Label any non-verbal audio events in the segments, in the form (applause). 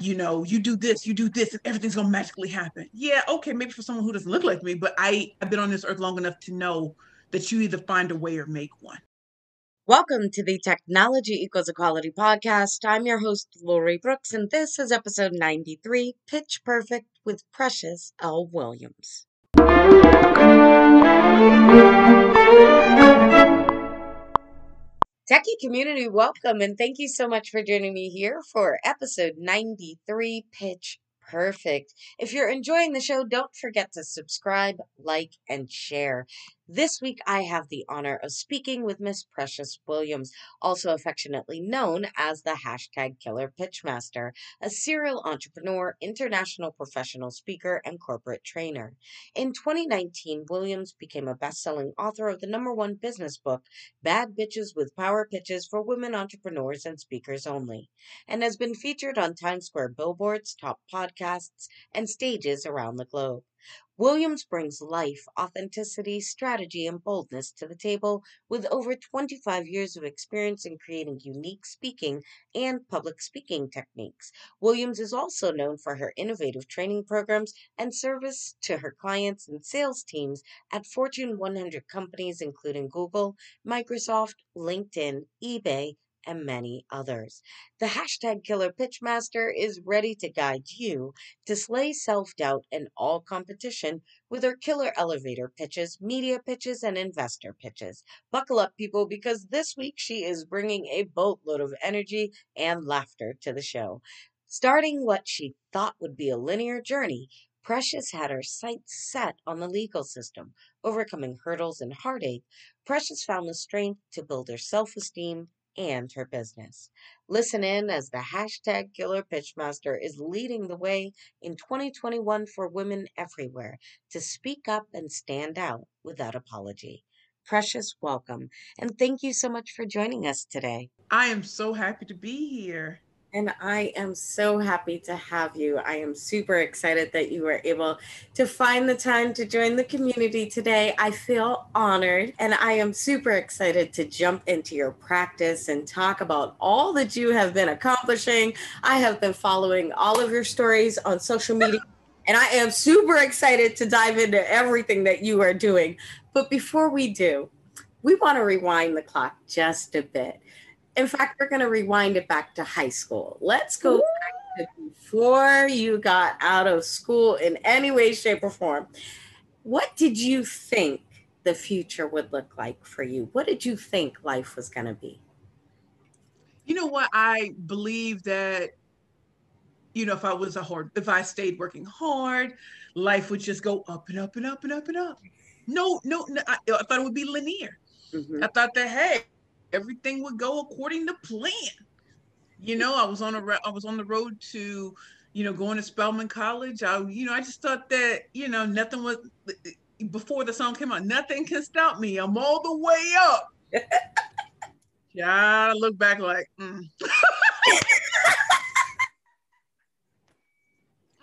you know, you do this, you do this, and everything's gonna magically happen. Yeah, okay, maybe for someone who doesn't look like me, but I, I've been on this earth long enough to know that you either find a way or make one. Welcome to the Technology Equals Equality podcast. I'm your host, Lori Brooks, and this is episode 93 Pitch Perfect with Precious L. Williams. Techie community, welcome and thank you so much for joining me here for episode 93 Pitch Perfect. If you're enjoying the show, don't forget to subscribe, like, and share. This week, I have the honor of speaking with Miss Precious Williams, also affectionately known as the hashtag Killer Pitchmaster, a serial entrepreneur, international professional speaker, and corporate trainer. In 2019, Williams became a best selling author of the number one business book, Bad Bitches with Power Pitches for Women Entrepreneurs and Speakers Only, and has been featured on Times Square billboards, top podcasts, and stages around the globe. Williams brings life, authenticity, strategy, and boldness to the table with over 25 years of experience in creating unique speaking and public speaking techniques. Williams is also known for her innovative training programs and service to her clients and sales teams at Fortune 100 companies, including Google, Microsoft, LinkedIn, eBay, and many others. The hashtag Killer Pitchmaster is ready to guide you to slay self doubt and all competition with her killer elevator pitches, media pitches, and investor pitches. Buckle up, people, because this week she is bringing a boatload of energy and laughter to the show. Starting what she thought would be a linear journey, Precious had her sights set on the legal system. Overcoming hurdles and heartache, Precious found the strength to build her self esteem and her business. Listen in as the hashtag Killer Pitchmaster is leading the way in 2021 for women everywhere to speak up and stand out without apology. Precious, welcome. And thank you so much for joining us today. I am so happy to be here. And I am so happy to have you. I am super excited that you were able to find the time to join the community today. I feel honored and I am super excited to jump into your practice and talk about all that you have been accomplishing. I have been following all of your stories on social media. (laughs) And I am super excited to dive into everything that you are doing. But before we do, we want to rewind the clock just a bit in fact, we're going to rewind it back to high school. Let's go back to before you got out of school in any way, shape, or form. What did you think the future would look like for you? What did you think life was going to be? You know what? I believe that, you know, if I was a hard, if I stayed working hard, life would just go up and up and up and up and up. No, no, no I, I thought it would be linear. Mm-hmm. I thought that, hey, everything would go according to plan. You know, I was on a I was on the road to, you know, going to Spelman College. I, you know, I just thought that, you know, nothing was before the song came out. Nothing can stop me. I'm all the way up. (laughs) yeah, I look back like, mm.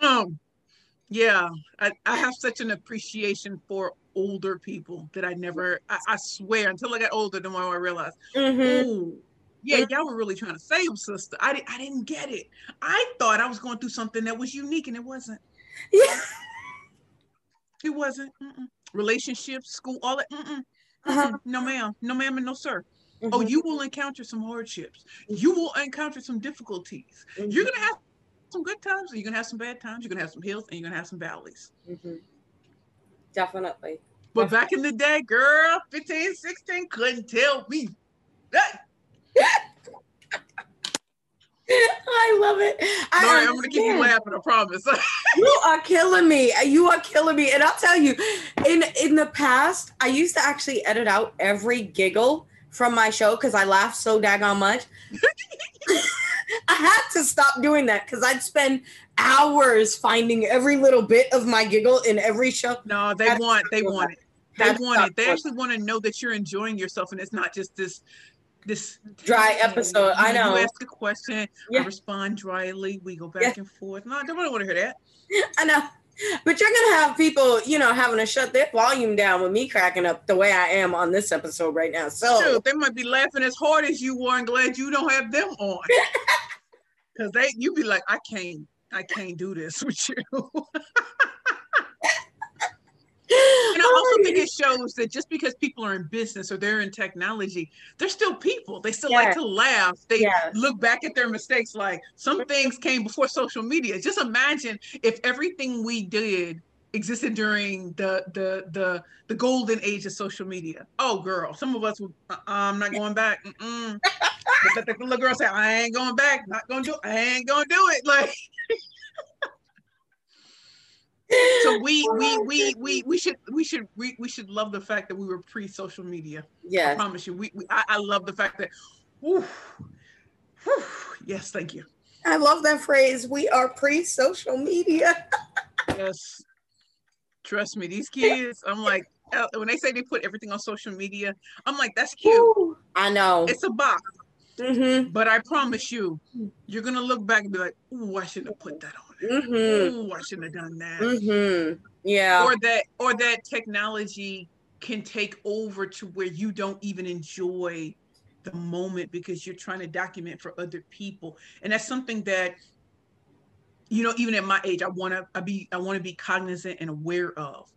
(laughs) um, yeah, I, I have such an appreciation for older people that I never, I, I swear, until I got older, the more I realized, mm-hmm. oh, yeah, mm-hmm. y'all were really trying to save sister. I, di- I didn't get it. I thought I was going through something that was unique and it wasn't. Yeah. It wasn't. Mm-mm. Relationships, school, all that. Uh-huh. No, ma'am. No, ma'am, and no, sir. Oh, mm-hmm. Oh, you will encounter some hardships. You will encounter some difficulties. Mm-hmm. You're going to have some good times, and you're going to have some bad times. You're going to have some hills, and you're going to have some valleys. Definitely. But back in the day, girl, 15, 16 couldn't tell me. (laughs) I love it. I Sorry, I'm gonna keep you laughing. I promise. (laughs) you are killing me. You are killing me. And I'll tell you, in in the past, I used to actually edit out every giggle from my show because I laughed so daggone much. (laughs) I had to stop doing that because I'd spend hours finding every little bit of my giggle in every show. No, they want, they want it. They want it. They actually want to know that you're enjoying yourself and it's not just this this dry episode. You, I know. You ask a question, yeah. I respond dryly. We go back yeah. and forth. No, I don't want to hear that. (laughs) I know. But you're gonna have people, you know, having to shut their volume down with me cracking up the way I am on this episode right now. So Dude, they might be laughing as hard as you were and glad you don't have them on. (laughs) Cause they you be like, I can't, I can't do this (laughs) with you. (laughs) And I also think it shows that just because people are in business or they're in technology, they're still people. They still like to laugh. They look back at their mistakes like some things came before social media. Just imagine if everything we did existed during the the the the golden age of social media. Oh, girl, some of us would. Uh, I'm not (laughs) going back. But the little girl said, "I ain't going back. Not gonna do. I ain't gonna do it." Like. so (laughs) we we we we we should we should we, we should love the fact that we were pre social media. Yeah, I promise you. We, we I, I, love the fact that. Whew, whew, yes, thank you. I love that phrase. We are pre social media. (laughs) yes, trust me, these kids. I'm like uh, when they say they put everything on social media, I'm like that's cute. Ooh, I know it's a box. Mm-hmm. But I promise you, you're gonna look back and be like, "Ooh, I shouldn't have put that on." Mm-hmm. Ooh, I shouldn't have done that. Mm-hmm. Yeah. Or that, or that technology can take over to where you don't even enjoy the moment because you're trying to document for other people, and that's something that, you know, even at my age, I want to I be I want to be cognizant and aware of.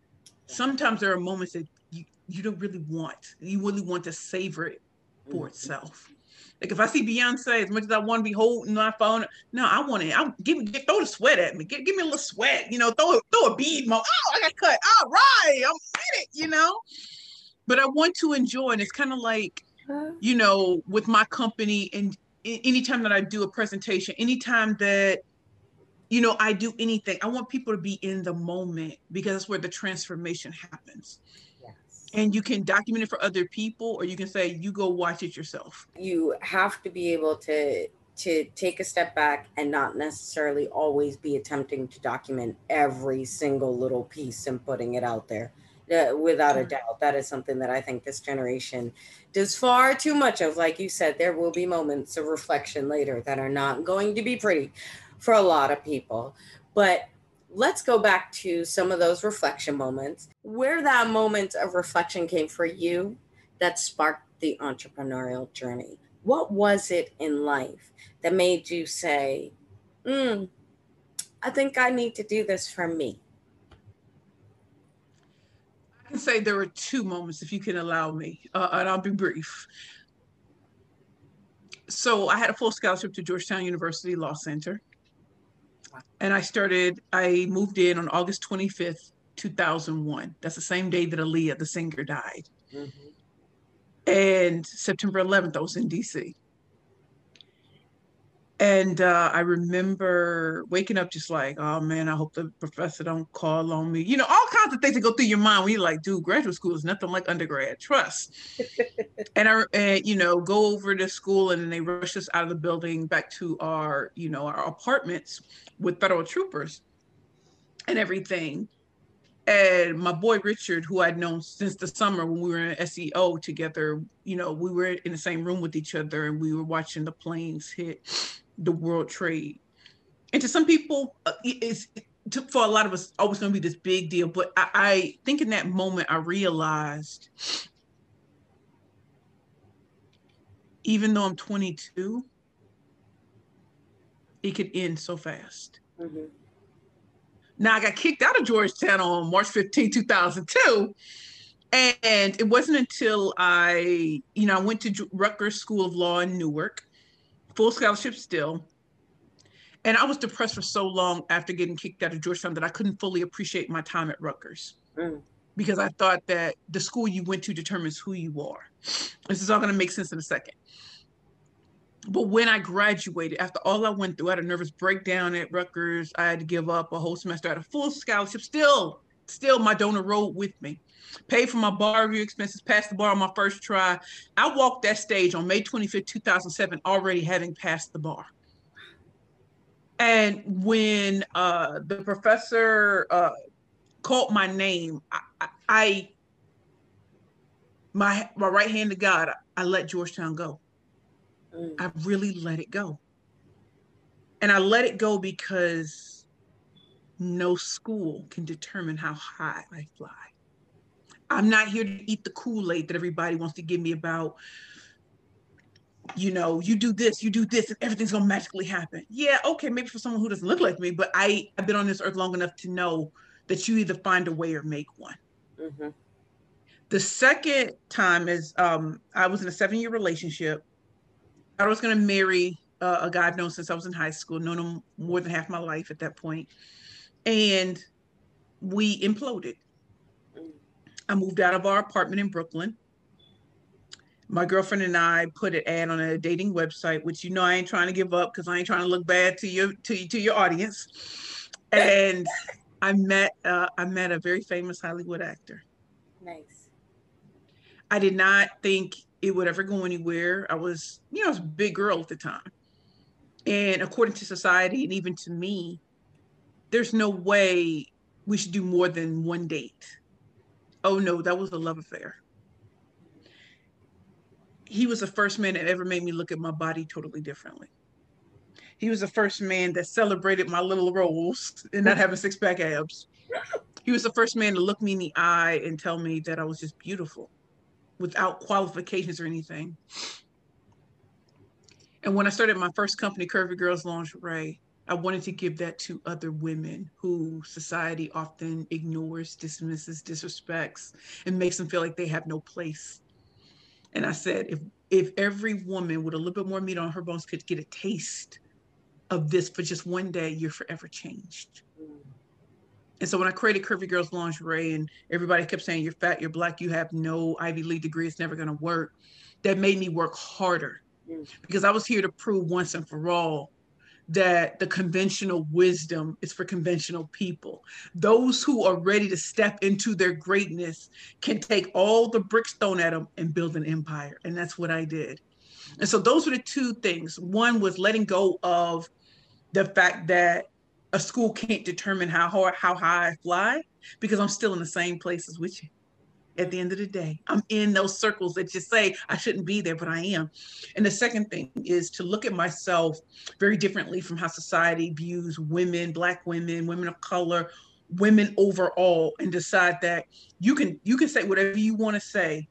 Sometimes there are moments that you you don't really want. You really want to savor it for mm-hmm. itself. Like if I see Beyonce, as much as I want to be holding my phone, no, I want it. I'm give me throw the sweat at me. Give, give me a little sweat, you know, throw throw a bead mo. Oh, I got cut. All right, I'm in it, you know. But I want to enjoy, and it's kind of like, you know, with my company, and anytime that I do a presentation, anytime that you know I do anything, I want people to be in the moment because that's where the transformation happens and you can document it for other people or you can say you go watch it yourself. You have to be able to to take a step back and not necessarily always be attempting to document every single little piece and putting it out there. Uh, without a doubt that is something that i think this generation does far too much of. Like you said there will be moments of reflection later that are not going to be pretty for a lot of people. But let's go back to some of those reflection moments. Where that moment of reflection came for you that sparked the entrepreneurial journey? What was it in life that made you say mm, i think i need to do this for me i can say there were two moments if you can allow me uh, and i'll be brief. So i had a full scholarship to georgetown university law center and I started, I moved in on August 25th, 2001. That's the same day that Aaliyah, the singer, died. Mm-hmm. And September 11th, I was in DC. And uh, I remember waking up just like, oh man, I hope the professor don't call on me. You know, all kinds of things that go through your mind when you're like, dude, graduate school is nothing like undergrad. Trust. (laughs) and I, and, you know, go over to school and then they rush us out of the building back to our, you know, our apartments with federal troopers and everything. And my boy Richard, who I'd known since the summer when we were in SEO together, you know, we were in the same room with each other and we were watching the planes hit the World Trade. And to some people, uh, it's to, for a lot of us always going to be this big deal. But I, I think in that moment, I realized, even though I'm 22, it could end so fast. Mm-hmm. Now I got kicked out of Georgetown on March 15, 2002. And it wasn't until I, you know, I went to Rutgers School of Law in Newark, full scholarship still. And I was depressed for so long after getting kicked out of Georgetown that I couldn't fully appreciate my time at Rutgers. Mm. Because I thought that the school you went to determines who you are. This is all going to make sense in a second but when I graduated, after all I went through, I had a nervous breakdown at Rutgers. I had to give up a whole semester. I had a full scholarship. Still, still, my donor rode with me. Paid for my bar review expenses, passed the bar on my first try. I walked that stage on May 25th, 2007, already having passed the bar. And when uh, the professor uh, called my name, I, I, I my my right hand to God, I let Georgetown go. Mm. I really let it go. And I let it go because no school can determine how high I fly. I'm not here to eat the Kool Aid that everybody wants to give me about you know, you do this, you do this, and everything's gonna magically happen. Yeah, okay, maybe for someone who doesn't look like me, but I, I've been on this earth long enough to know that you either find a way or make one. Mm-hmm. The second time is um, I was in a seven year relationship. I was gonna marry uh, a guy I've known since I was in high school, known him more than half my life at that point, and we imploded. I moved out of our apartment in Brooklyn my girlfriend and I put an ad on a dating website, which you know I ain't trying to give up because I ain't trying to look bad to you to to your audience. And I met uh, I met a very famous Hollywood actor. Nice. I did not think it would ever go anywhere. I was, you know, I was a big girl at the time. And according to society and even to me, there's no way we should do more than one date. Oh no, that was a love affair he was the first man that ever made me look at my body totally differently. He was the first man that celebrated my little rolls and not having six pack abs. He was the first man to look me in the eye and tell me that I was just beautiful without qualifications or anything. And when I started my first company, Curvy Girls Lingerie, I wanted to give that to other women who society often ignores, dismisses, disrespects, and makes them feel like they have no place. And I said, if if every woman with a little bit more meat on her bones could get a taste of this for just one day, you're forever changed. And so when I created Curvy Girls Lingerie and everybody kept saying, You're fat, you're black, you have no Ivy League degree, it's never gonna work, that made me work harder mm. because I was here to prove once and for all that the conventional wisdom is for conventional people. Those who are ready to step into their greatness can take all the bricks thrown at them and build an empire. And that's what I did. And so those were the two things. One was letting go of the fact that a school can't determine how hard, how high I fly because I'm still in the same places with you at the end of the day. I'm in those circles that just say I shouldn't be there, but I am. And the second thing is to look at myself very differently from how society views women, Black women, women of color, women overall, and decide that you can you can say whatever you want to say.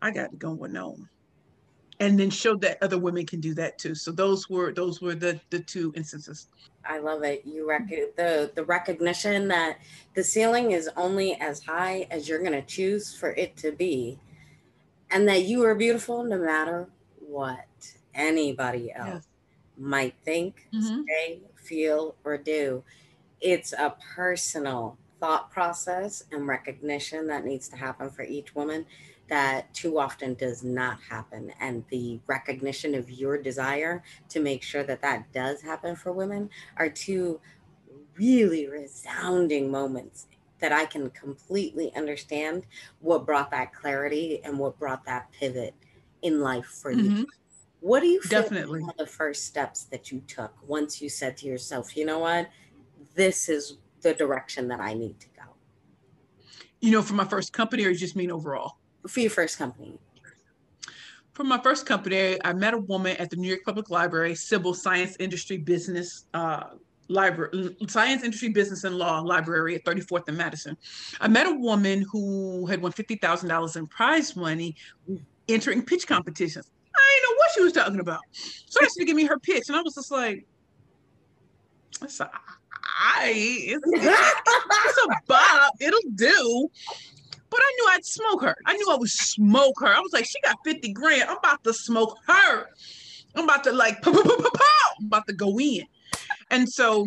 I got to go with no and then showed that other women can do that too. So those were those were the the two instances. I love it. You rec- the the recognition that the ceiling is only as high as you're going to choose for it to be, and that you are beautiful no matter what anybody else might think, mm-hmm. say, feel, or do. It's a personal thought process and recognition that needs to happen for each woman that too often does not happen. And the recognition of your desire to make sure that that does happen for women are two really resounding moments that I can completely understand what brought that clarity and what brought that pivot in life for mm-hmm. you. What do you definitely the first steps that you took once you said to yourself, you know what, this is the direction that I need to go? You know, for my first company, or you just mean overall? For your first company? For my first company, I met a woman at the New York Public Library, SIBL Science Industry Business uh, Library, Science Industry Business and Law Library at 34th and Madison. I met a woman who had won $50,000 in prize money entering pitch competitions. I didn't know what she was talking about. So she to give me her pitch, and I was just like, "It's a, I, it's, it's a bob. It'll do." But I knew I'd smoke her. I knew I would smoke her. I was like, she got 50 grand. I'm about to smoke her. I'm about to like, pow, pow, pow, I'm about to go in. And so,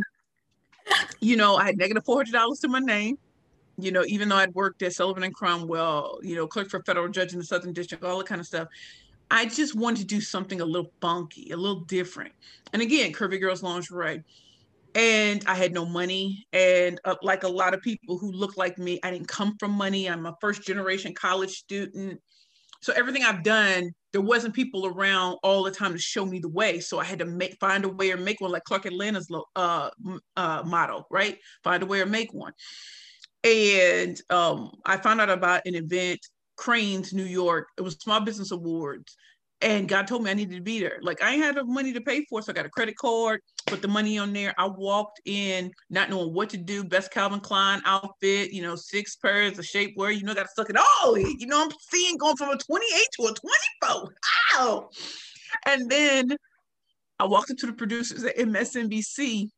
you know, I had negative $400 to my name. You know, even though I'd worked at Sullivan and Cromwell, you know, clerk for federal judge in the Southern District, all that kind of stuff. I just wanted to do something a little funky, a little different. And again, Curvy Girls Lingerie and I had no money. And uh, like a lot of people who look like me, I didn't come from money. I'm a first generation college student. So everything I've done, there wasn't people around all the time to show me the way. So I had to make find a way or make one, like Clark Atlanta's uh, uh, motto, right? Find a way or make one. And um, I found out about an event, Crain's New York. It was Small Business Awards and God told me I needed to be there. Like I had the money to pay for, so I got a credit card, put the money on there. I walked in not knowing what to do. Best Calvin Klein outfit, you know, six pairs of shapewear. You know, got to suck it all. You know, I'm seeing going from a 28 to a 24. Ow! And then I walked up to the producers at MSNBC,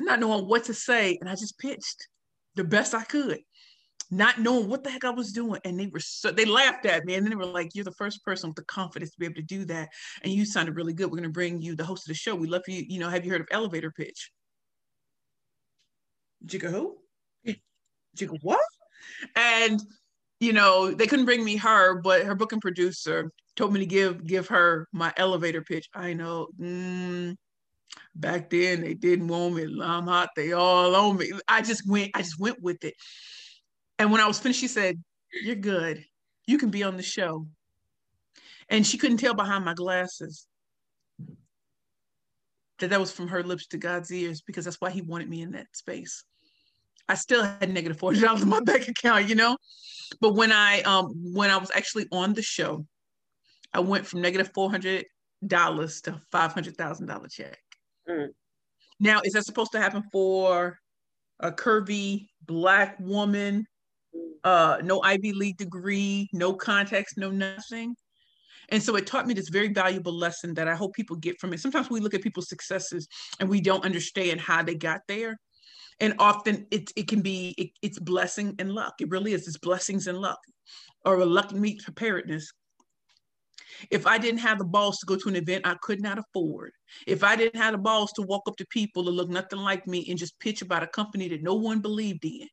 not knowing what to say, and I just pitched the best I could not knowing what the heck I was doing. And they were so they laughed at me and then they were like, You're the first person with the confidence to be able to do that. And you sounded really good. We're gonna bring you the host of the show. We love you, you know, have you heard of elevator pitch? Jigga who? Jigga what? And you know, they couldn't bring me her, but her booking producer told me to give give her my elevator pitch. I know. Mm, back then they didn't want me. I'm hot. They all on me. I just went. I just went with it. And when I was finished, she said, You're good. You can be on the show. And she couldn't tell behind my glasses that that was from her lips to God's ears because that's why he wanted me in that space. I still had negative forty dollars (laughs) in my bank account, you know. But when I um when I was actually on the show, I went from negative four hundred dollars to five hundred thousand dollar check. Mm. Now, is that supposed to happen for a curvy black woman uh, no Ivy League degree, no context, no nothing. And so it taught me this very valuable lesson that I hope people get from it. Sometimes we look at people's successes and we don't understand how they got there. And often it, it can be, it, it's blessing and luck. It really is. It's blessings and luck or a luck meets preparedness. If I didn't have the balls to go to an event I could not afford, if I didn't have the balls to walk up to people that look nothing like me and just pitch about a company that no one believed in,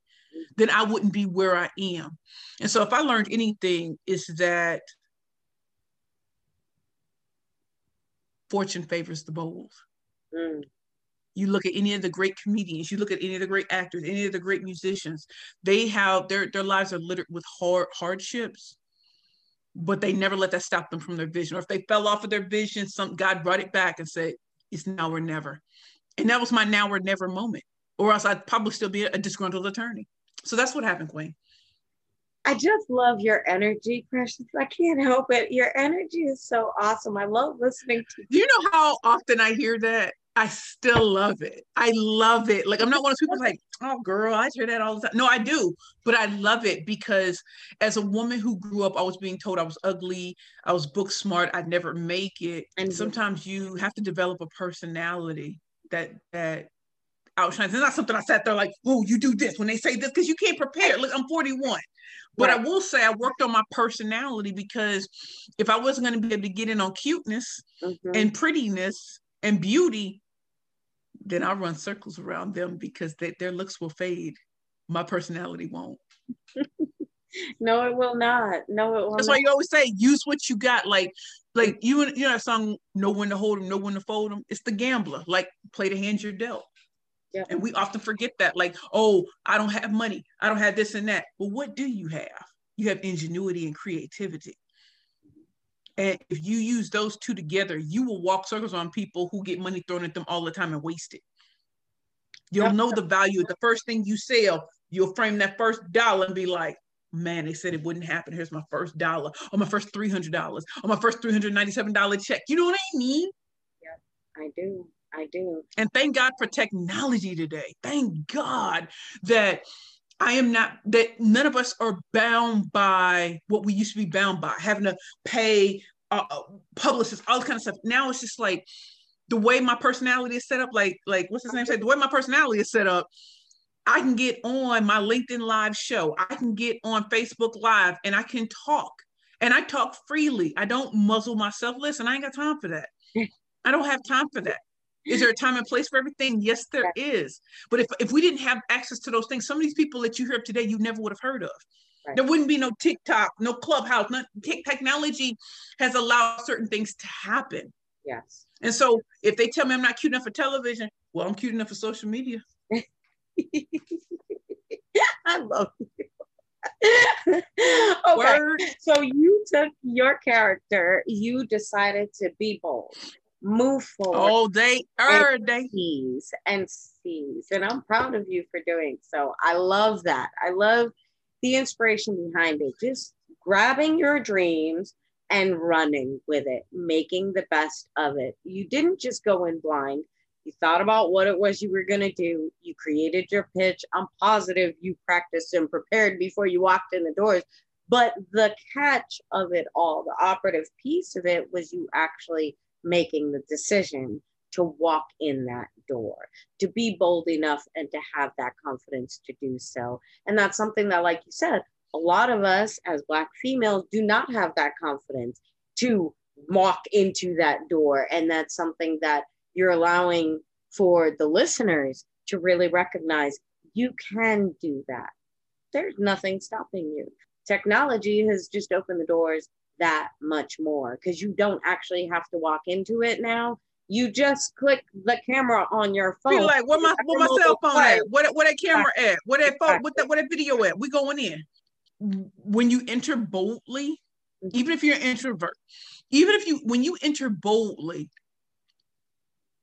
then I wouldn't be where I am. And so if I learned anything, is that fortune favors the bold. Mm. You look at any of the great comedians, you look at any of the great actors, any of the great musicians, they have their their lives are littered with hard hardships, but they never let that stop them from their vision. Or if they fell off of their vision, some God brought it back and said, It's now or never. And that was my now or never moment. Or else I'd probably still be a disgruntled attorney. So that's what happened, Queen. I just love your energy, Precious. I can't help it. Your energy is so awesome. I love listening to you. You know how often I hear that? I still love it. I love it. Like I'm not one of those people like, oh girl, I hear that all the time. No, I do, but I love it because as a woman who grew up, I was being told I was ugly, I was book smart, I'd never make it. And sometimes you have to develop a personality that that outshines. It's not something I sat there like, oh, you do this when they say this because you can't prepare. Look, I'm 41. But right. I will say I worked on my personality because if I wasn't going to be able to get in on cuteness mm-hmm. and prettiness and beauty, then I'll run circles around them because they, their looks will fade. My personality won't. (laughs) no, it will not. No, it will. That's not. why you always say use what you got. Like, like you you know that song, know when to hold them, know when to fold them. It's the gambler. Like play the hand you're dealt. Yeah. And we often forget that, like, oh, I don't have money, I don't have this and that. But what do you have? You have ingenuity and creativity. And if you use those two together, you will walk circles on people who get money thrown at them all the time and waste it. You'll know the value of the first thing you sell. You'll frame that first dollar and be like, man, they said it wouldn't happen. Here's my first dollar, or my first $300, or my first $397 check. You know what I mean? Yeah, I do. I do. And thank God for technology today. Thank God that I am not that none of us are bound by what we used to be bound by, having to pay uh, uh publicists, all kind of stuff. Now it's just like the way my personality is set up. Like, like what's his name? Say the way my personality is set up. I can get on my LinkedIn Live show. I can get on Facebook Live, and I can talk. And I talk freely. I don't muzzle myself. Listen, I ain't got time for that. (laughs) I don't have time for that. Is there a time and place for everything? Yes, there is. But if, if we didn't have access to those things, some of these people that you hear of today, you never would have heard of. Right. There wouldn't be no TikTok, no Clubhouse. No, technology has allowed certain things to happen. Yes. And so if they tell me I'm not cute enough for television, well, I'm cute enough for social media. (laughs) (laughs) I love you. (laughs) okay. Word. So you took your character, you decided to be bold move forward. Oh, they are they sees and sees. And I'm proud of you for doing so. I love that. I love the inspiration behind it. Just grabbing your dreams and running with it, making the best of it. You didn't just go in blind. You thought about what it was you were going to do. You created your pitch. I'm positive you practiced and prepared before you walked in the doors. But the catch of it all, the operative piece of it was you actually making the decision to walk in that door, to be bold enough and to have that confidence to do so. And that's something that, like you said, a lot of us as Black females do not have that confidence to walk into that door. And that's something that you're allowing for the listeners to really recognize you can do that. There's nothing stopping you. Technology has just opened the doors that much more because you don't actually have to walk into it now. You just click the camera on your phone. Be like, what my what my cell phone at? What what that camera at? What that phone? What that what that video at? We going in. When you enter boldly, mm-hmm. even if you're an introvert, even if you when you enter boldly,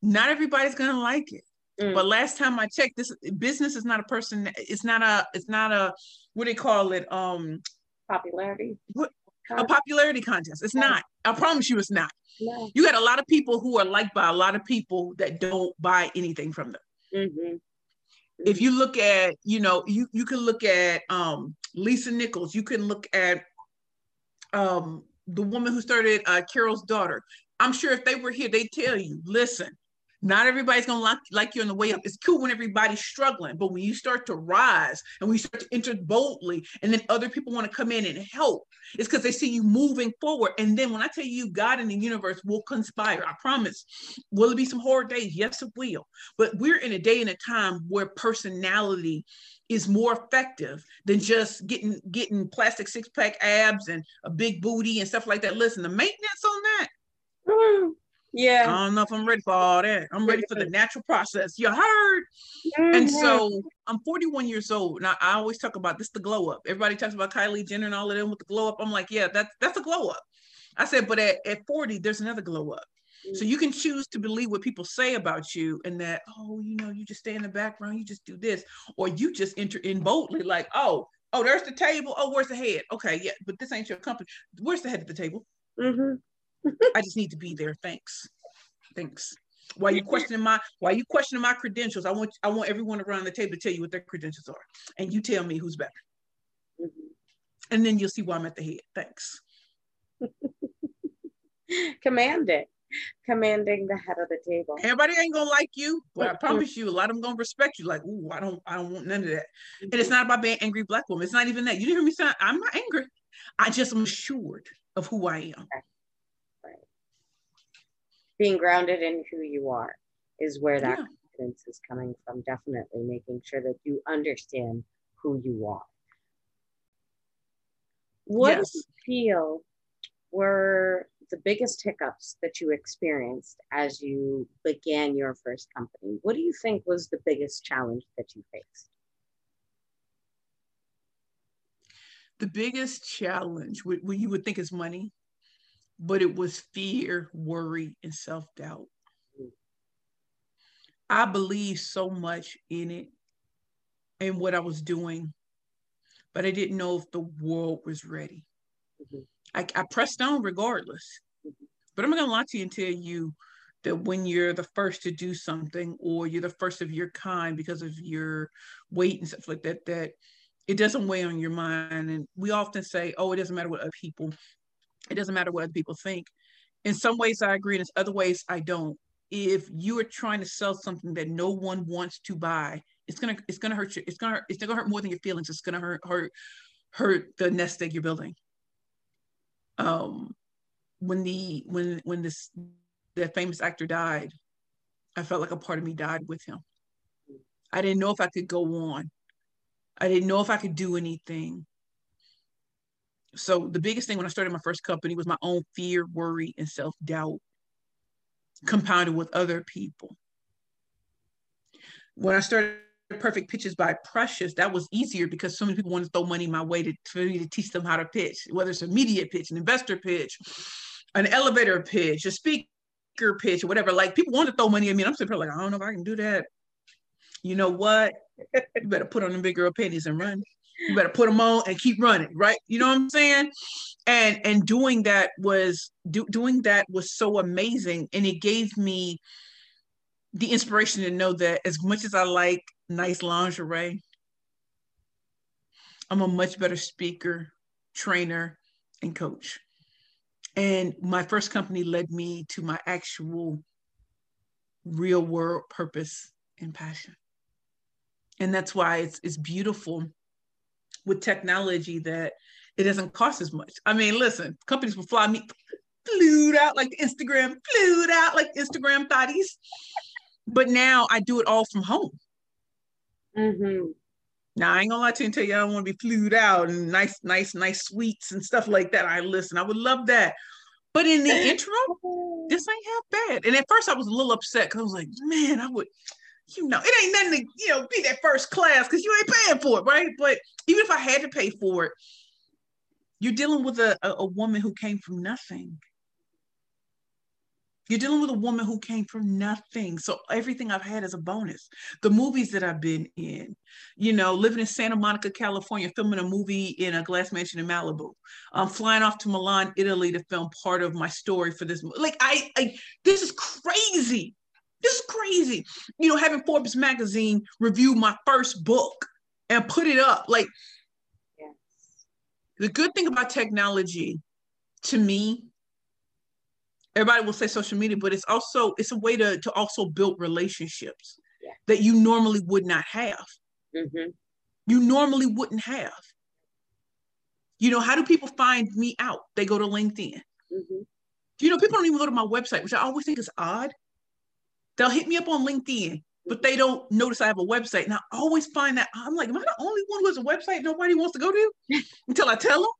not everybody's gonna like it. Mm. But last time I checked, this business is not a person. It's not a. It's not a. What do they call it? Um, popularity. What, a popularity contest. It's not. I promise you, it's not. No. You got a lot of people who are liked by a lot of people that don't buy anything from them. Mm-hmm. If you look at, you know, you you can look at um, Lisa Nichols. You can look at um, the woman who started uh, Carol's daughter. I'm sure if they were here, they'd tell you, listen, not everybody's gonna like, like you on the way up. It's cool when everybody's struggling, but when you start to rise and when you start to enter boldly, and then other people want to come in and help, it's because they see you moving forward. And then when I tell you God and the universe will conspire, I promise. Will it be some hard days? Yes, it will. But we're in a day and a time where personality is more effective than just getting getting plastic six pack abs and a big booty and stuff like that. Listen, the maintenance on that. Yeah. I don't know if I'm ready for all that. I'm ready for the natural process. You heard? Mm-hmm. And so I'm 41 years old. Now I always talk about this the glow up. Everybody talks about Kylie Jenner and all of them with the glow up. I'm like, yeah, that's that's a glow up. I said, but at, at 40, there's another glow up. Mm-hmm. So you can choose to believe what people say about you and that, oh, you know, you just stay in the background, you just do this, or you just enter in boldly, like, oh, oh, there's the table. Oh, where's the head? Okay, yeah, but this ain't your company. Where's the head of the table? Mm-hmm. (laughs) I just need to be there. Thanks. Thanks. While you questioning my while you questioning my credentials, I want I want everyone around the table to tell you what their credentials are, and you tell me who's better. Mm-hmm. And then you'll see why I'm at the head. Thanks. (laughs) Command it. Commanding the head of the table. Everybody ain't gonna like you, but I promise you, a lot of them gonna respect you. Like, ooh, I don't, I don't want none of that. And it's not about being angry black woman. It's not even that. You didn't hear me say I'm not angry. I just am assured of who I am. Okay being grounded in who you are is where that yeah. confidence is coming from. Definitely making sure that you understand who you are. What yes. do you feel were the biggest hiccups that you experienced as you began your first company? What do you think was the biggest challenge that you faced? The biggest challenge, what you would think is money, but it was fear, worry, and self doubt. I believed so much in it and what I was doing, but I didn't know if the world was ready. Mm-hmm. I, I, pressed on regardless. Mm-hmm. But I'm not gonna lie to you and tell you that when you're the first to do something or you're the first of your kind because of your weight and stuff like that, that it doesn't weigh on your mind. And we often say, oh, it doesn't matter what other people it doesn't matter what other people think. In some ways, I agree. And in other ways, I don't. If you are trying to sell something that no one wants to buy, it's gonna it's gonna hurt you. It's gonna it's gonna hurt more than your feelings. It's gonna hurt hurt hurt the nest egg you're building. Um, when the when when this that famous actor died, I felt like a part of me died with him. I didn't know if I could go on. I didn't know if I could do anything so the biggest thing when I started my first company was my own fear, worry, and self-doubt compounded with other people. When I started Perfect Pitches by Precious, that was easier because so many people wanted to throw money my way to, for me to teach them how to pitch, whether it's a media pitch, an investor pitch, an elevator pitch, a speaker pitch, or whatever. Like people want to throw money at me. And I'm sitting like, I don't know if I can do that. You know what? (laughs) you better put on the big girl panties and run. You better put them on and keep running, right? You know what I'm saying? And and doing that was do, doing that was so amazing, and it gave me the inspiration to know that as much as I like nice lingerie, I'm a much better speaker, trainer, and coach. And my first company led me to my actual real world purpose and passion. And that's why it's it's beautiful with technology that it doesn't cost as much. I mean, listen, companies will fly me flew out like Instagram, flew out like Instagram thotties. But now I do it all from home. Mm-hmm. Now I ain't gonna lie to you and tell you I don't want to be flued out and nice, nice, nice suites and stuff like that. I listen, I would love that. But in the (laughs) interim, this ain't half bad. And at first I was a little upset because I was like, man, I would, you know, it ain't nothing to, you know, be that first class because you ain't paying for it, right? But even if I had to pay for it, you're dealing with a, a, a woman who came from nothing. You're dealing with a woman who came from nothing. So everything I've had is a bonus. The movies that I've been in, you know, living in Santa Monica, California, filming a movie in a glass mansion in Malibu. I'm flying off to Milan, Italy to film part of my story for this. Like I, I this is crazy. This is crazy. You know, having Forbes magazine review my first book and put it up. Like yes. the good thing about technology to me everybody will say social media, but it's also it's a way to to also build relationships yeah. that you normally would not have. Mm-hmm. You normally wouldn't have. You know, how do people find me out? They go to LinkedIn. Mm-hmm. You know, people don't even go to my website, which I always think is odd. They'll hit me up on LinkedIn, but they don't notice I have a website. And I always find that I'm like, am I the only one who has a website nobody wants to go to (laughs) until I tell them?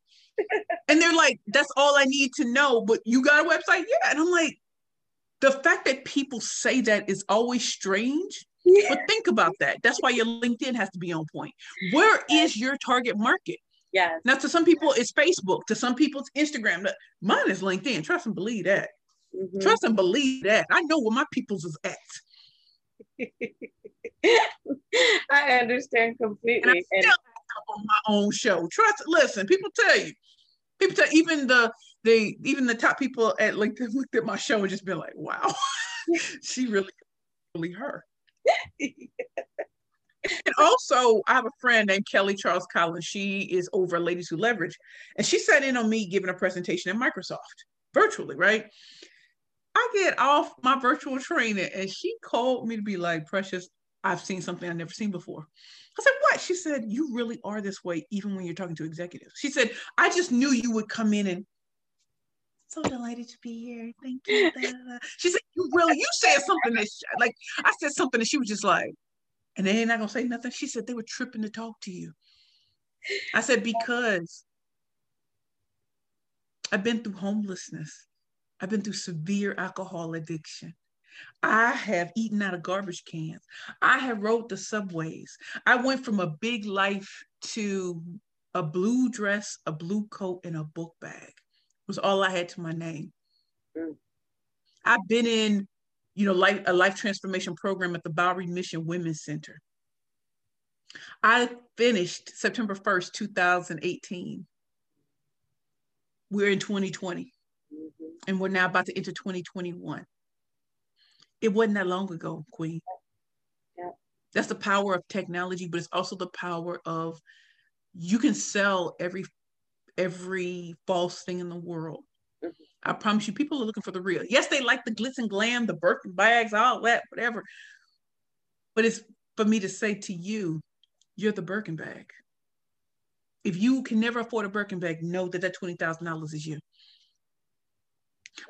and they're like, that's all I need to know. But you got a website? Yeah. And I'm like, the fact that people say that is always strange. Yeah. But think about that. That's why your LinkedIn has to be on point. Where is your target market? Yeah. Now, to some people, it's Facebook. To some people, it's Instagram. Mine is LinkedIn. Trust and believe that. Mm-hmm. Trust and believe that. I know where my people's is at. (laughs) I understand completely. And I still on my own show. Trust. Listen, people tell you people tell even the the even the top people at like (laughs) looked at my show and just been like, wow, (laughs) she really really her. and also, I have a friend named Kelly Charles Collins. She is over Ladies Who Leverage, and she sat in on me giving a presentation at Microsoft virtually, right? I get off my virtual training, and she called me to be like, "Precious, I've seen something I've never seen before." I said, What? She said, You really are this way, even when you're talking to executives. She said, I just knew you would come in and so delighted to be here. Thank you. (laughs) She said, You really, you said something that, she, like, I said something and she was just like, and they ain't not gonna say nothing. She said, They were tripping to talk to you. I said, Because I've been through homelessness, I've been through severe alcohol addiction. I have eaten out of garbage cans. I have rode the subways. I went from a big life to a blue dress, a blue coat, and a book bag was all I had to my name. Mm. I've been in, you know, life, a life transformation program at the Bowery Mission Women's Center. I finished September 1st, 2018. We're in 2020, mm-hmm. And we're now about to enter 2021 it wasn't that long ago, Queen. Yeah. That's the power of technology, but it's also the power of you can sell every every false thing in the world. Mm-hmm. I promise you, people are looking for the real. Yes, they like the glitz and glam, the Birkin bags, all that, whatever. But it's for me to say to you, you're the Birkin bag. If you can never afford a Birkin bag, know that that twenty thousand dollars is you.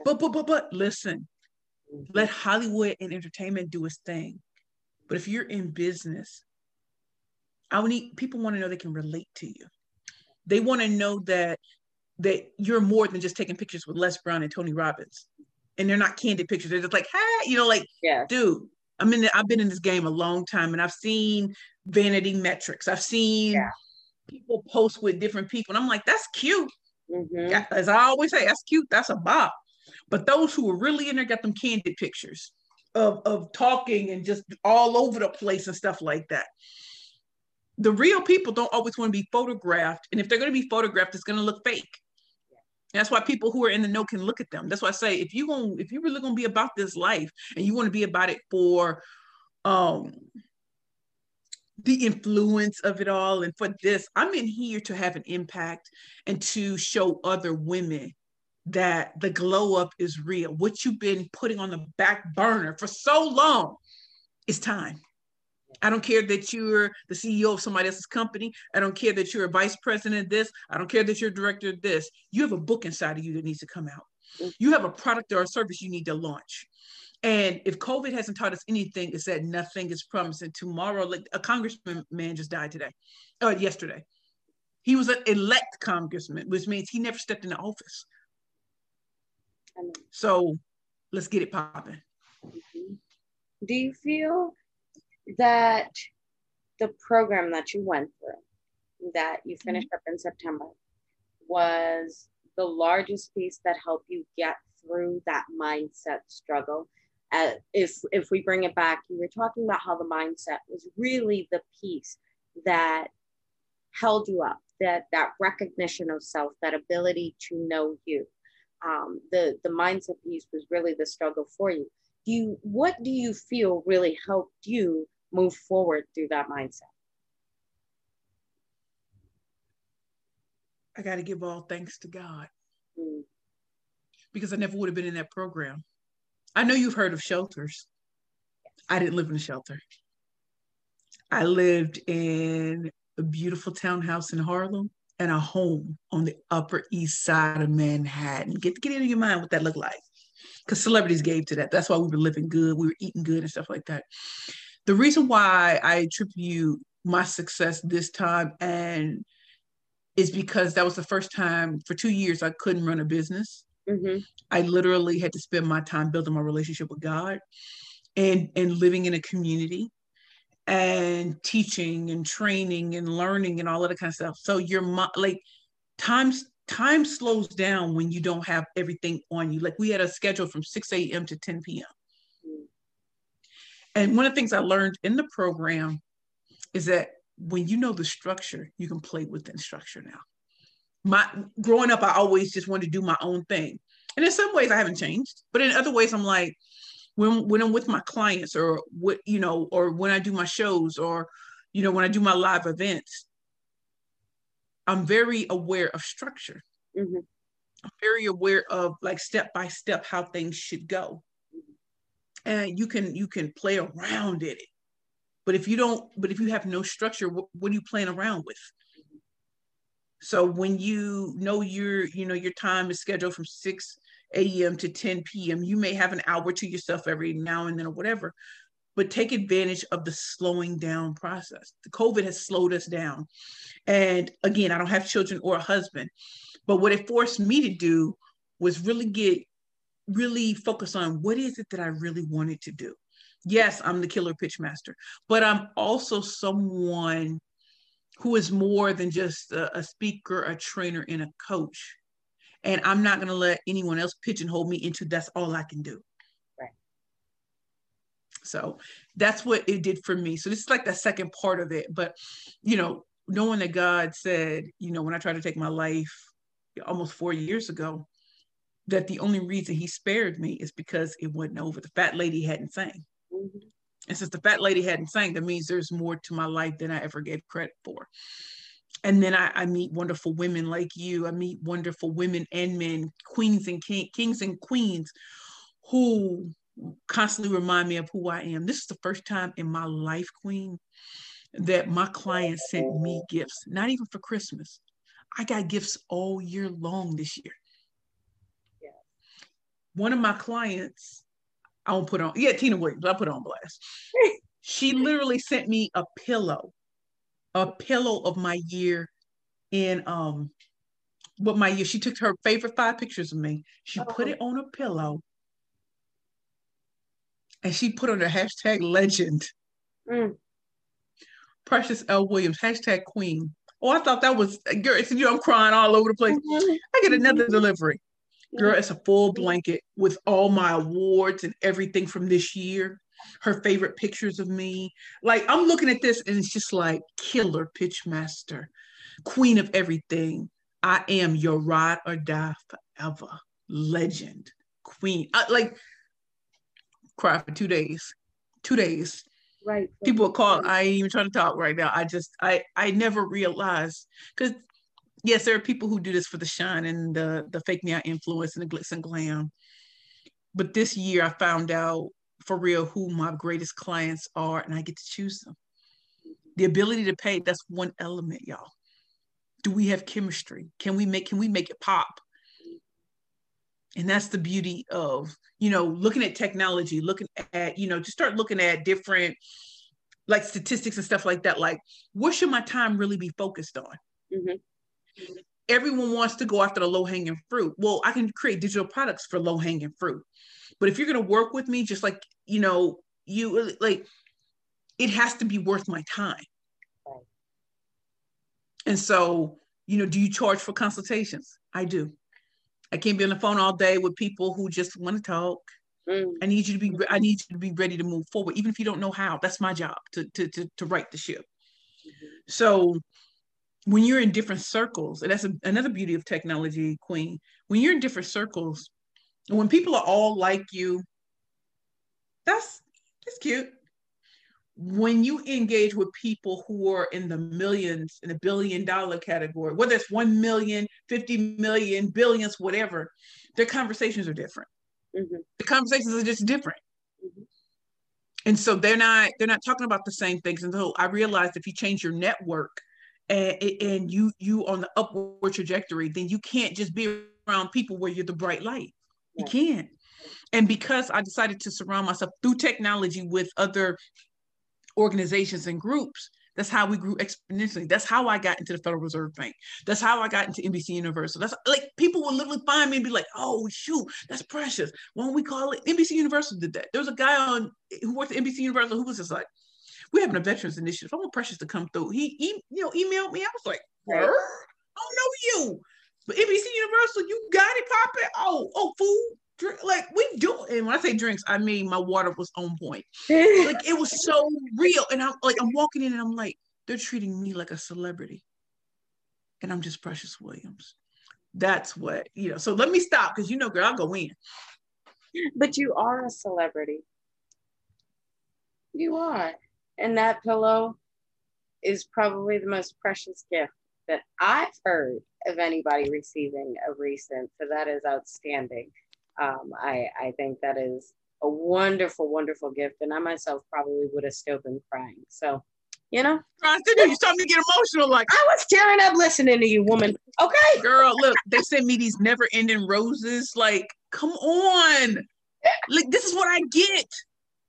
But but but but listen, let Hollywood and entertainment do its thing. But if you're in business, I need people want to know they can relate to you. They want to know that that you're more than just taking pictures with Les Brown and Tony Robbins. And they're not candid pictures. They're just like, hey, you know, like, yeah. dude, I'm in the, I've been in this game a long time and I've seen vanity metrics. I've seen yeah. people post with different people. And I'm like, that's cute. Mm-hmm. As I always say, that's cute. That's a bop. But those who were really in there got them candid pictures of, of talking and just all over the place and stuff like that. the real people don't always want to be photographed. And if they're going to be photographed, it's going to look fake. That's why people who are in the know can look at them. That's why I say if you going if you really gonna be about this life and you want to be about it for um the influence of it all and for this, I'm in here to have an impact and to show other women that the glow up is real. What you've been putting on the back burner for so long is time. I don't care that you're the CEO of somebody else's company. I don't care that you're a vice president of this. I don't care that you're a director of this. You have a book inside of you that needs to come out. You have a product or a service you need to launch. And if COVID hasn't taught us anything, it's that nothing is promised. And tomorrow, like a congressman man just died today, or yesterday. He was an elect congressman, which means he never stepped into office. So let's get it popping. Mm-hmm. Do you feel that the program that you went through, that you mm-hmm. finished up in September, was the largest piece that helped you get through that mindset struggle? Uh, if if we bring it back, you were talking about how the mindset was really the piece that held you up, that that recognition of self, that ability to know you. Um, the the mindset piece was really the struggle for you. Do you what do you feel really helped you move forward through that mindset? I got to give all thanks to God mm. because I never would have been in that program. I know you've heard of shelters. I didn't live in a shelter. I lived in a beautiful townhouse in Harlem and a home on the Upper East Side of Manhattan. Get get into your mind what that looked like, because celebrities gave to that. That's why we were living good, we were eating good and stuff like that the reason why I attribute my success this time and is because that was the first time for two years I couldn't run a business. Mm-hmm. I literally had to spend my time building my relationship with God and and living in a community and teaching and training and learning and all of that kind of stuff. So your like times time slows down when you don't have everything on you. Like we had a schedule from 6 a.m. to 10 p.m. And one of the things I learned in the program is that when you know the structure, you can play within structure now. My growing up, I always just wanted to do my own thing. And in some ways I haven't changed, but in other ways I'm like, when when I'm with my clients or what, you know, or when I do my shows or, you know, when I do my live events, I'm very aware of structure. Mm-hmm. I'm very aware of like step by step how things should go and you can you can play around in it but if you don't but if you have no structure what, what are you playing around with so when you know your you know your time is scheduled from 6 a.m to 10 p.m you may have an hour to yourself every now and then or whatever but take advantage of the slowing down process the covid has slowed us down and again i don't have children or a husband but what it forced me to do was really get really focus on what is it that I really wanted to do. Yes, I'm the killer pitch master, but I'm also someone who is more than just a, a speaker, a trainer, and a coach. And I'm not going to let anyone else pigeonhole me into that's all I can do. Right. So that's what it did for me. So this is like the second part of it. But, you know, knowing that God said, you know, when I tried to take my life almost four years ago, that the only reason he spared me is because it wasn't over. The fat lady hadn't sang. Mm-hmm. And since the fat lady hadn't sang, that means there's more to my life than I ever gave credit for. And then I, I meet wonderful women like you. I meet wonderful women and men, queens and king, kings and queens who constantly remind me of who I am. This is the first time in my life, Queen, that my clients sent me gifts, not even for Christmas. I got gifts all year long this year Yeah. one of my clients, I won't put on, yeah, Tina Williams, I put on blast. (laughs) she literally sent me a pillow, a pillow of my year in um what my year. She took her favorite five pictures of me. She oh. put it on a pillow and she put on a hashtag legend. Mm. Precious L. Williams, hashtag queen. Oh, I thought that was girl. It's, You know, I'm crying all over the place. Mm-hmm. I get another delivery Girl, it's a full blanket with all my awards and everything from this year. Her favorite pictures of me. Like I'm looking at this and it's just like killer pitch master, queen of everything. I am your ride or die forever legend, queen. I, like cry for two days, two days. Right. People are call. I ain't even trying to talk right now. I just I I never realized because yes, there are people who do this for the shine and the the fake me out influence and the glitz and glam. But this year, I found out for real who my greatest clients are, and I get to choose them. The ability to pay, that's one element, y'all. Do we have chemistry? Can we make can we make it pop? And that's the beauty of, you know, looking at technology, looking at, you know, just start looking at different like statistics and stuff like that. Like, what should my time really be focused on? Mm-hmm everyone wants to go after the low hanging fruit. Well, I can create digital products for low hanging fruit. But if you're going to work with me, just like, you know, you like, it has to be worth my time. And so, you know, do you charge for consultations? I do. I can't be on the phone all day with people who just want to talk. Mm. I need you to be I need you to be ready to move forward, even if you don't know how. That's my job to to to, to write the ship. Mm-hmm. So when you're in different circles, and that's a, another beauty of technology, Queen. When you're in different circles, when people are all like you, that's that's cute. When you engage with people who are in the millions in a billion dollar category, whether it's 1 million, 50 million, billions, whatever, their conversations are different. Mm-hmm. The conversations are just different. Mm-hmm. And so they're not they're not talking about the same things. And so I realized if you change your network, and, and you you on the upward trajectory, then you can't just be around people where you're the bright light. You can't. And because I decided to surround myself through technology with other organizations and groups, that's how we grew exponentially. That's how I got into the Federal Reserve Bank. That's how I got into NBC Universal. That's like people would literally find me and be like, "Oh shoot, that's precious." Why don't we call it NBC Universal? Did that? There was a guy on who worked at NBC Universal who was just like, we having a veterans initiative. I want Precious to come through. He, he you know, emailed me. I was like, I don't know you. But NBC Universal, you got it popping. Oh, oh, food. Drink, like we do, and when I say drinks, I mean my water was on point. (laughs) like it was so real, and I'm like, I'm walking in, and I'm like, they're treating me like a celebrity, and I'm just Precious Williams. That's what you know. So let me stop because you know, girl, I'll go in. But you are a celebrity. You are. And that pillow is probably the most precious gift that I've heard of anybody receiving a recent. So that is outstanding. Um, I, I think that is a wonderful, wonderful gift. And I myself probably would have still been crying. So, you know. You're starting to get emotional. Like I was tearing up listening to you, woman. Okay. Girl, look, they sent me these never ending roses. Like, come on. Like, this is what I get.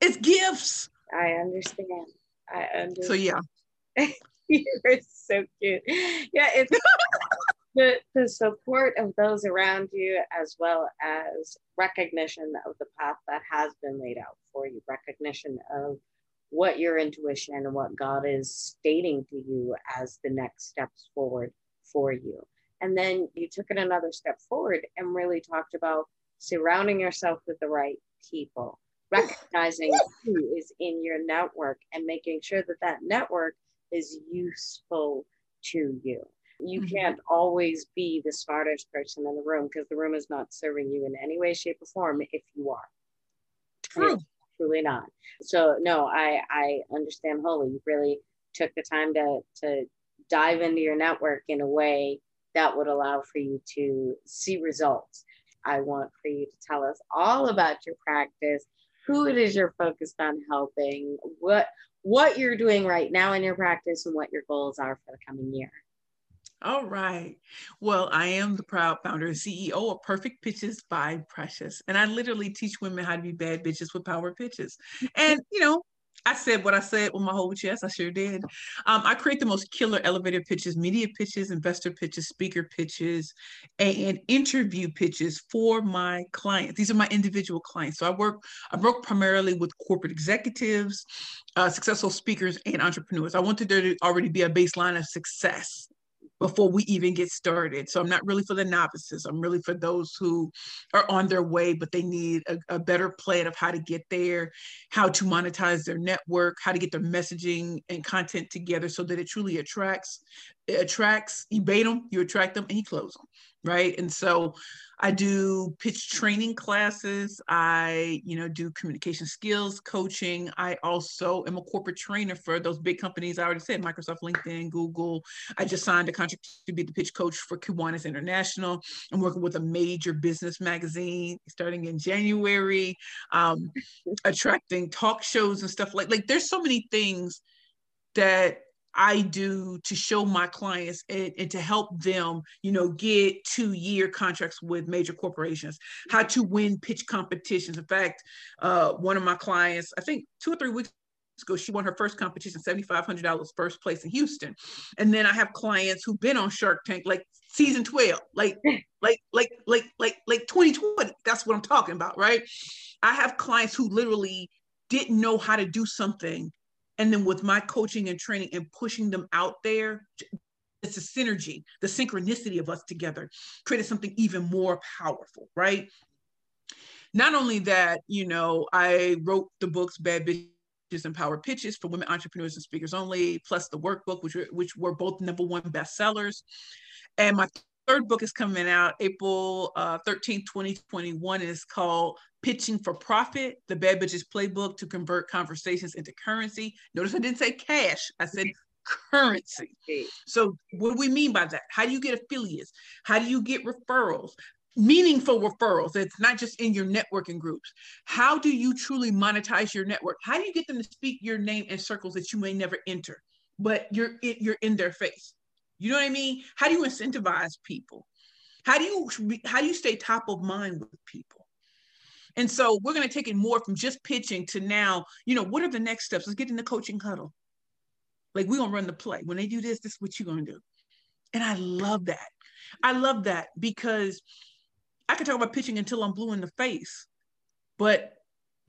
It's gifts. I understand. I understand. So yeah. (laughs) (laughs) You're so cute. Yeah, it's (laughs) the the support of those around you as well as recognition of the path that has been laid out for you, recognition of what your intuition and what God is stating to you as the next steps forward for you. And then you took it another step forward and really talked about surrounding yourself with the right people recognizing who is in your network and making sure that that network is useful to you. You mm-hmm. can't always be the smartest person in the room because the room is not serving you in any way, shape, or form if you are. True. truly not. So no, I I understand wholly. You really took the time to to dive into your network in a way that would allow for you to see results. I want for you to tell us all about your practice who it is you're focused on helping, what what you're doing right now in your practice, and what your goals are for the coming year. All right. Well, I am the proud founder and CEO of Perfect Pitches by Precious. And I literally teach women how to be bad bitches with power pitches. And, you know, I said what I said with my whole chest. I sure did. Um, I create the most killer elevator pitches, media pitches, investor pitches, speaker pitches, and interview pitches for my clients. These are my individual clients. So I work, I work primarily with corporate executives, uh, successful speakers, and entrepreneurs. I wanted there to already be a baseline of success before we even get started. So I'm not really for the novices. I'm really for those who are on their way, but they need a, a, better plan of how to get there, how to monetize their network, how to get their messaging and content together so that it truly attracts, attracts, you bait them, you attract them, and you close them right? And so i do pitch training classes i you know do communication skills coaching i also am a corporate trainer for those big companies i already said microsoft linkedin google. I just signed a contract to be the pitch coach for kiwanis international. I'm working with a major business magazine starting in january um, (laughs) attracting talk shows and stuff like like there's so many things that I do to show my clients and, and, to help them, you know, get two year contracts with major corporations, how to win pitch competitions. In fact, uh, one of my clients, I think two or three weeks ago, she won her first competition, $7,500 first place in Houston. And then I have clients who've been on Shark Tank, like season 12, like, (laughs) like, like, like, like, like 2020. That's what I'm talking about, right? I have clients who literally didn't know how to do something and then with my coaching and training and pushing them out there, it's a synergy, the synchronicity of us together created something even more powerful, right? Not only that, you know, I wrote the books Bad Bitches and Power Pitches for women entrepreneurs and speakers only, plus the workbook, which were, which were both number one bestsellers. And my third book is coming out April uh, 13, 2021. And it's called Pitching for Profit, the Bad Bitches Playbook to Convert Conversations into Currency. Notice I didn't say cash, I said currency. So, what do we mean by that? How do you get affiliates? How do you get referrals? Meaningful referrals. It's not just in your networking groups. How do you truly monetize your network? How do you get them to speak your name in circles that you may never enter, but you're you're in their face? You know what I mean? How do you incentivize people? How do you how do you stay top of mind with people? And so we're going to take it more from just pitching to now, you know, what are the next steps? Let's get in the coaching huddle. Like we're gonna run the play. When they do this, this is what you're gonna do. And I love that. I love that because I can talk about pitching until I'm blue in the face. But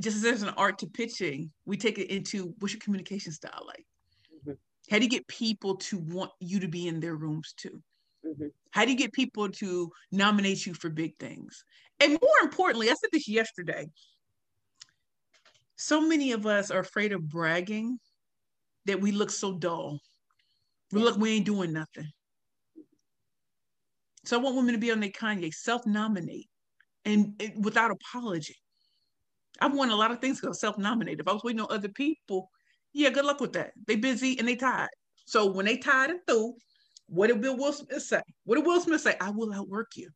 just as there's an art to pitching, we take it into what's your communication style like? How do you get people to want you to be in their rooms too? Mm-hmm. How do you get people to nominate you for big things? And more importantly, I said this yesterday. So many of us are afraid of bragging that we look so dull. We look, we ain't doing nothing. So I want women to be on their Kanye, self-nominate, and, and without apology. I've won a lot of things because self-nominate. If I was waiting on other people, yeah, good luck with that. They busy and they tired. So when they tired and through, what did Bill Will Smith say? What did Will Smith say? I will outwork you.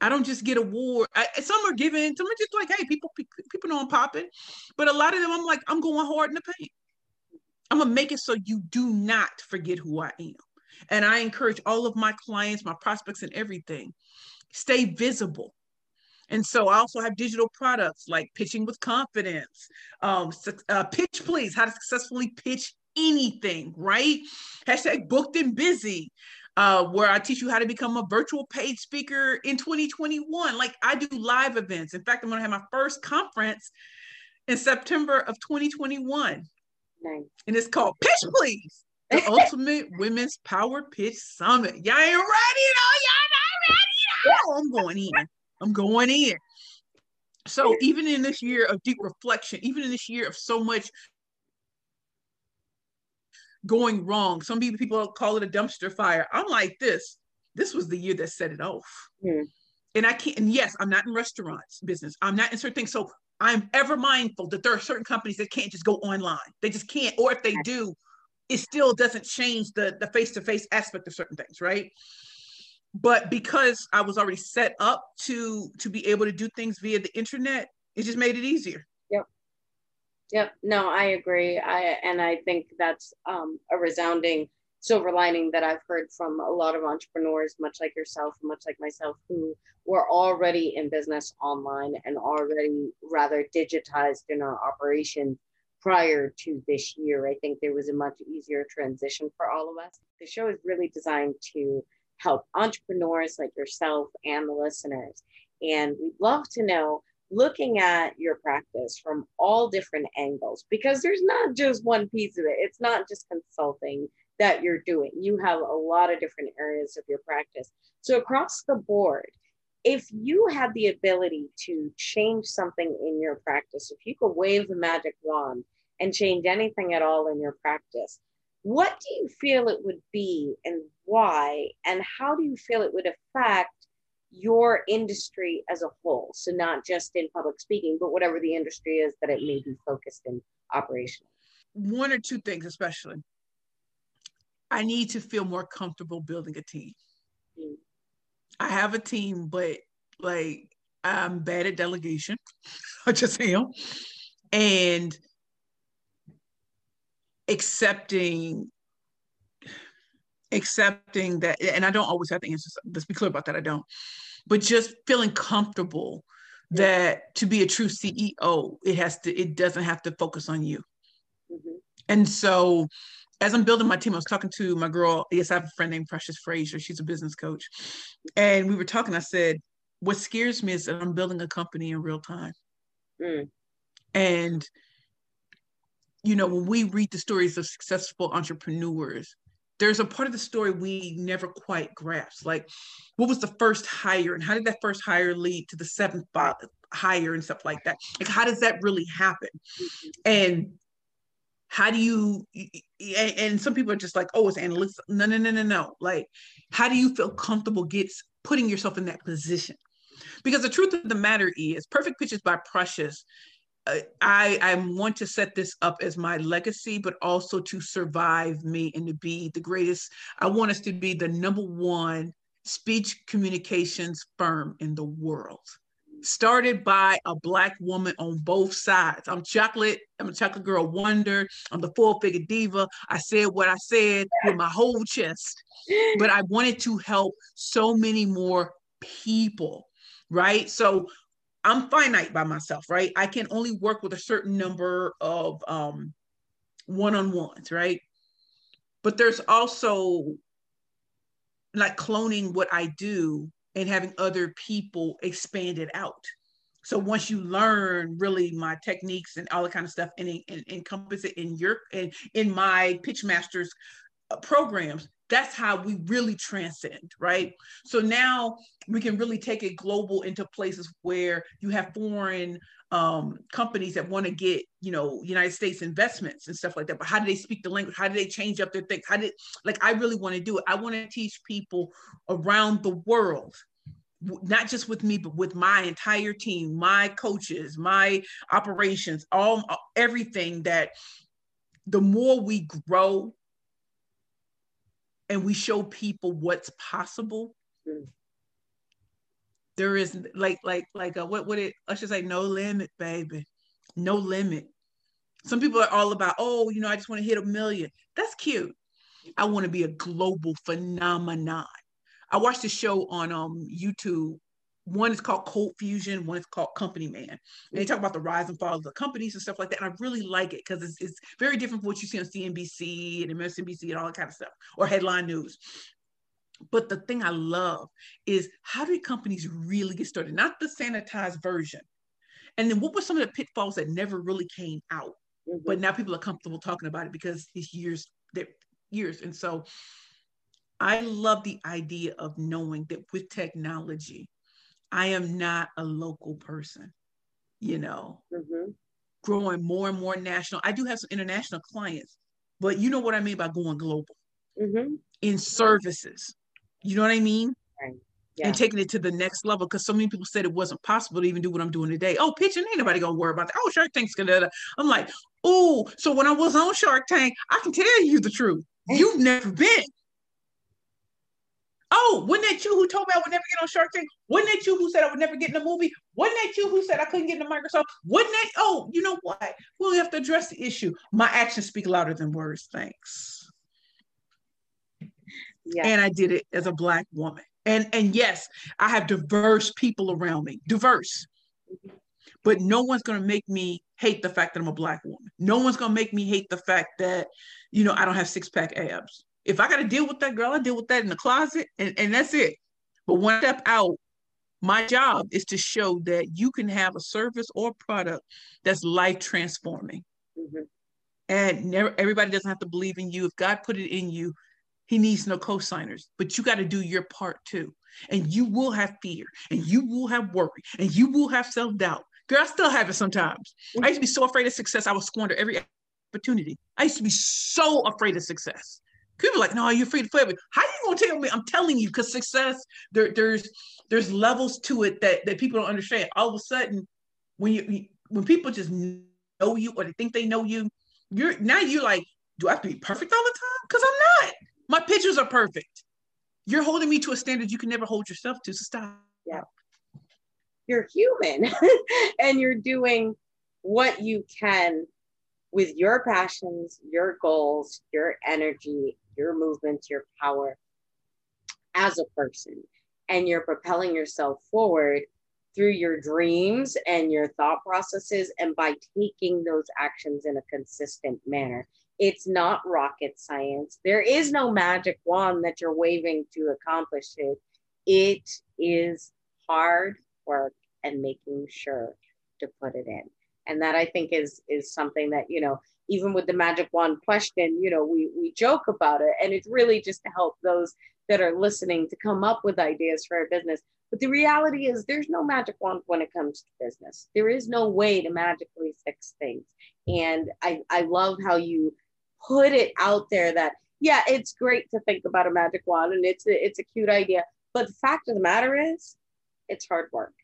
I don't just get award. I, some are given. Some are just like, hey, people, people know I'm popping, but a lot of them, I'm like, I'm going hard in the paint. I'm gonna make it so you do not forget who I am. And I encourage all of my clients, my prospects, and everything, stay visible. And so I also have digital products like pitching with confidence, um, uh, pitch please, how to successfully pitch anything, right? Hashtag booked and busy, uh, where I teach you how to become a virtual paid speaker in 2021. Like I do live events. In fact, I'm gonna have my first conference in September of 2021. Nice. And it's called Pitch Please, the (laughs) Ultimate Women's Power Pitch Summit. Y'all ain't ready though. Y'all not ready though. I'm going in. I'm going in. So even in this year of deep reflection, even in this year of so much going wrong, some people people call it a dumpster fire. I'm like this. This was the year that set it off. Mm. And I can't, and yes, I'm not in restaurants business. I'm not in certain things. So I'm ever mindful that there are certain companies that can't just go online. They just can't, or if they do, it still doesn't change the the face-to-face aspect of certain things, right? But because I was already set up to to be able to do things via the internet, it just made it easier. Yep. Yep. No, I agree. I and I think that's um, a resounding silver lining that I've heard from a lot of entrepreneurs, much like yourself, much like myself, who were already in business online and already rather digitized in our operation prior to this year. I think there was a much easier transition for all of us. The show is really designed to help entrepreneurs like yourself and the listeners. And we'd love to know looking at your practice from all different angles because there's not just one piece of it. It's not just consulting that you're doing. You have a lot of different areas of your practice. So, across the board, if you had the ability to change something in your practice, if you could wave a magic wand and change anything at all in your practice, what do you feel it would be and why? And how do you feel it would affect your industry as a whole? So, not just in public speaking, but whatever the industry is that it may be focused in operation. One or two things, especially. I need to feel more comfortable building a team. Mm. I have a team, but like I'm bad at delegation. (laughs) I just am. And accepting accepting that and i don't always have to answer let's be clear about that i don't but just feeling comfortable that to be a true ceo it has to it doesn't have to focus on you mm-hmm. and so as i'm building my team i was talking to my girl yes i have a friend named precious frazier she's a business coach and we were talking i said what scares me is that i'm building a company in real time mm. and you know, when we read the stories of successful entrepreneurs, there's a part of the story we never quite grasp. Like, what was the first hire, and how did that first hire lead to the seventh hire and stuff like that? Like, how does that really happen? And how do you? And some people are just like, oh, it's analytics. No, no, no, no, no. Like, how do you feel comfortable gets putting yourself in that position? Because the truth of the matter is, Perfect Pitches by Precious Uh, I I want to set this up as my legacy, but also to survive me and to be the greatest. I want us to be the number one speech communications firm in the world. Started by a black woman on both sides. I'm chocolate. I'm a chocolate girl wonder. I'm the four figure diva. I said what I said with my whole chest, but I wanted to help so many more people right? So I'm finite by myself, right? I can only work with a certain number of um, one-on-ones, right? But there's also like cloning what I do and having other people expand it out. So once you learn really my techniques and all that kind of stuff and, and, encompass it in your and in my pitch masters uh, programs, that's how we really transcend, right? So now we can really take it global into places where you have foreign um, companies that want to get, you know, United States investments and stuff like that. But how do they speak the language? How do they change up their things? How did, like, I really want to do it. I want to teach people around the world not just with me but with my entire team my coaches my operations all everything that the more we grow and we show people what's possible. Mm. there is like like like a, what would it i should say no limit baby. No limit. Some people are all about oh you know i just want to hit a million. That's cute. I want to be a global phenomenon. I watched a show on um youtube one is called Cold Fusion, one is called Company Man. And they talk about the rise and fall of the companies and stuff like that. And I really like it because it's, it's very different from what you see on CNBC and MSNBC and all that kind of stuff, or headline news. But the thing I love is how do companies really get started? Not the sanitized version. And then what were some of the pitfalls that never really came out? Mm-hmm. But now people are comfortable talking about it because it's years, they're years. And so I love the idea of knowing that with technology, I am not a local person, you know, mm-hmm. growing more and more national. I do have some international clients, but you know what I mean by going global mm-hmm. in services. You know what I mean? Right. Yeah. And taking it to the next level because so many people said it wasn't possible to even do what I'm doing today. Oh, pitching, ain't nobody gonna worry about that. Oh, Shark Tank's gonna. I'm like, oh, so when I was on Shark Tank, I can tell you the truth. (laughs) You've never been. Oh, wasn't that you who told me I would never get on Shark Tank? Wasn't that you who said I would never get in a movie? Wasn't that you who said I couldn't get into Microsoft? Wasn't that? Oh, you know what? We'll have to address the issue. My actions speak louder than words. Thanks. Yeah. And I did it as a black woman. And and yes, I have diverse people around me. Diverse. But no one's gonna make me hate the fact that I'm a black woman. No one's gonna make me hate the fact that, you know, I don't have six pack abs. If I got to deal with that girl, I deal with that in the closet, and, and that's it. But one step out, my job is to show that you can have a service or product that's life transforming. Mm-hmm. And never, everybody doesn't have to believe in you. If God put it in you, he needs no co-signers, but you got to do your part too. And you will have fear and you will have worry and you will have self-doubt. Girl, I still have it sometimes. I used to be so afraid of success, I would squander every opportunity. I used to be so afraid of success. People like, no, you're free to fail. How are you gonna tell me? I'm telling you, because success, there, there's there's levels to it that that people don't understand. All of a sudden, when you when people just know you or they think they know you, you're now you're like, do I have to be perfect all the time? Because I'm not. My pictures are perfect. You're holding me to a standard you can never hold yourself to. So stop. Yeah. You're human (laughs) and you're doing what you can with your passions, your goals, your energy, your movements, your power as a person. And you're propelling yourself forward through your dreams and your thought processes and by taking those actions in a consistent manner. It's not rocket science. There is no magic wand that you're waving to accomplish it. It is hard work and making sure to put it in. And that I think is is something that, you know, even with the magic wand question, you know, we we joke about it and it's really just to help those that are listening to come up with ideas for a business. But the reality is there's no magic wand when it comes to business. There is no way to magically fix things. And I, I love how you put it out there that yeah, it's great to think about a magic wand and it's a, it's a cute idea, but the fact of the matter is, it's hard work.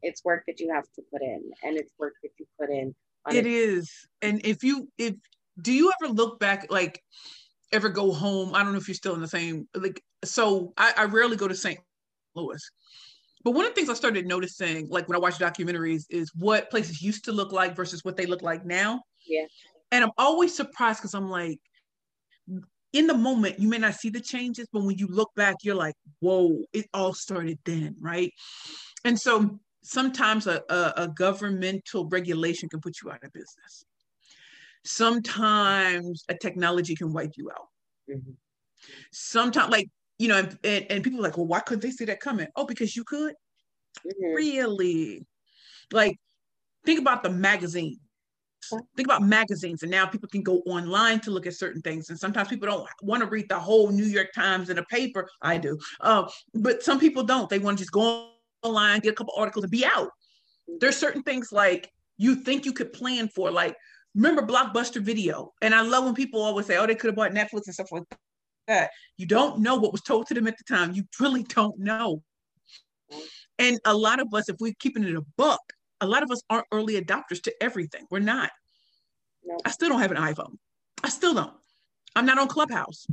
It's work that you have to put in, and it's work that you put in. It is, and if you if do you ever look back like ever go home? I don't know if you're still in the same like. So I, I rarely go to St. Louis. But one of the things I started noticing, like when I watch documentaries, is what places used to look like versus what they look like now. Yeah. And I'm always surprised because I'm like, in the moment, you may not see the changes, but when you look back, you're like, whoa, it all started then, right? And so sometimes a, a, a governmental regulation can put you out of business. Sometimes a technology can wipe you out. Mm-hmm. Sometimes, like, you know, and, and, and, people are like, well, why couldn't they see that coming? Oh, because you could? Mm-hmm. Really? Like, think about the magazine think about magazines and now people can go online to look at certain things and sometimes people don't want to read the whole new york times in a paper i do uh, but some people don't they want to just go online get a couple articles and be out there's certain things like you think you could plan for like remember blockbuster video and i love when people always say oh they could have bought netflix and stuff like that you don't know what was told to them at the time you really don't know and a lot of us if we're keeping it a book a lot of us aren't early adopters to everything. We're not. No. I still don't have an iPhone. I still don't. I'm not on Clubhouse.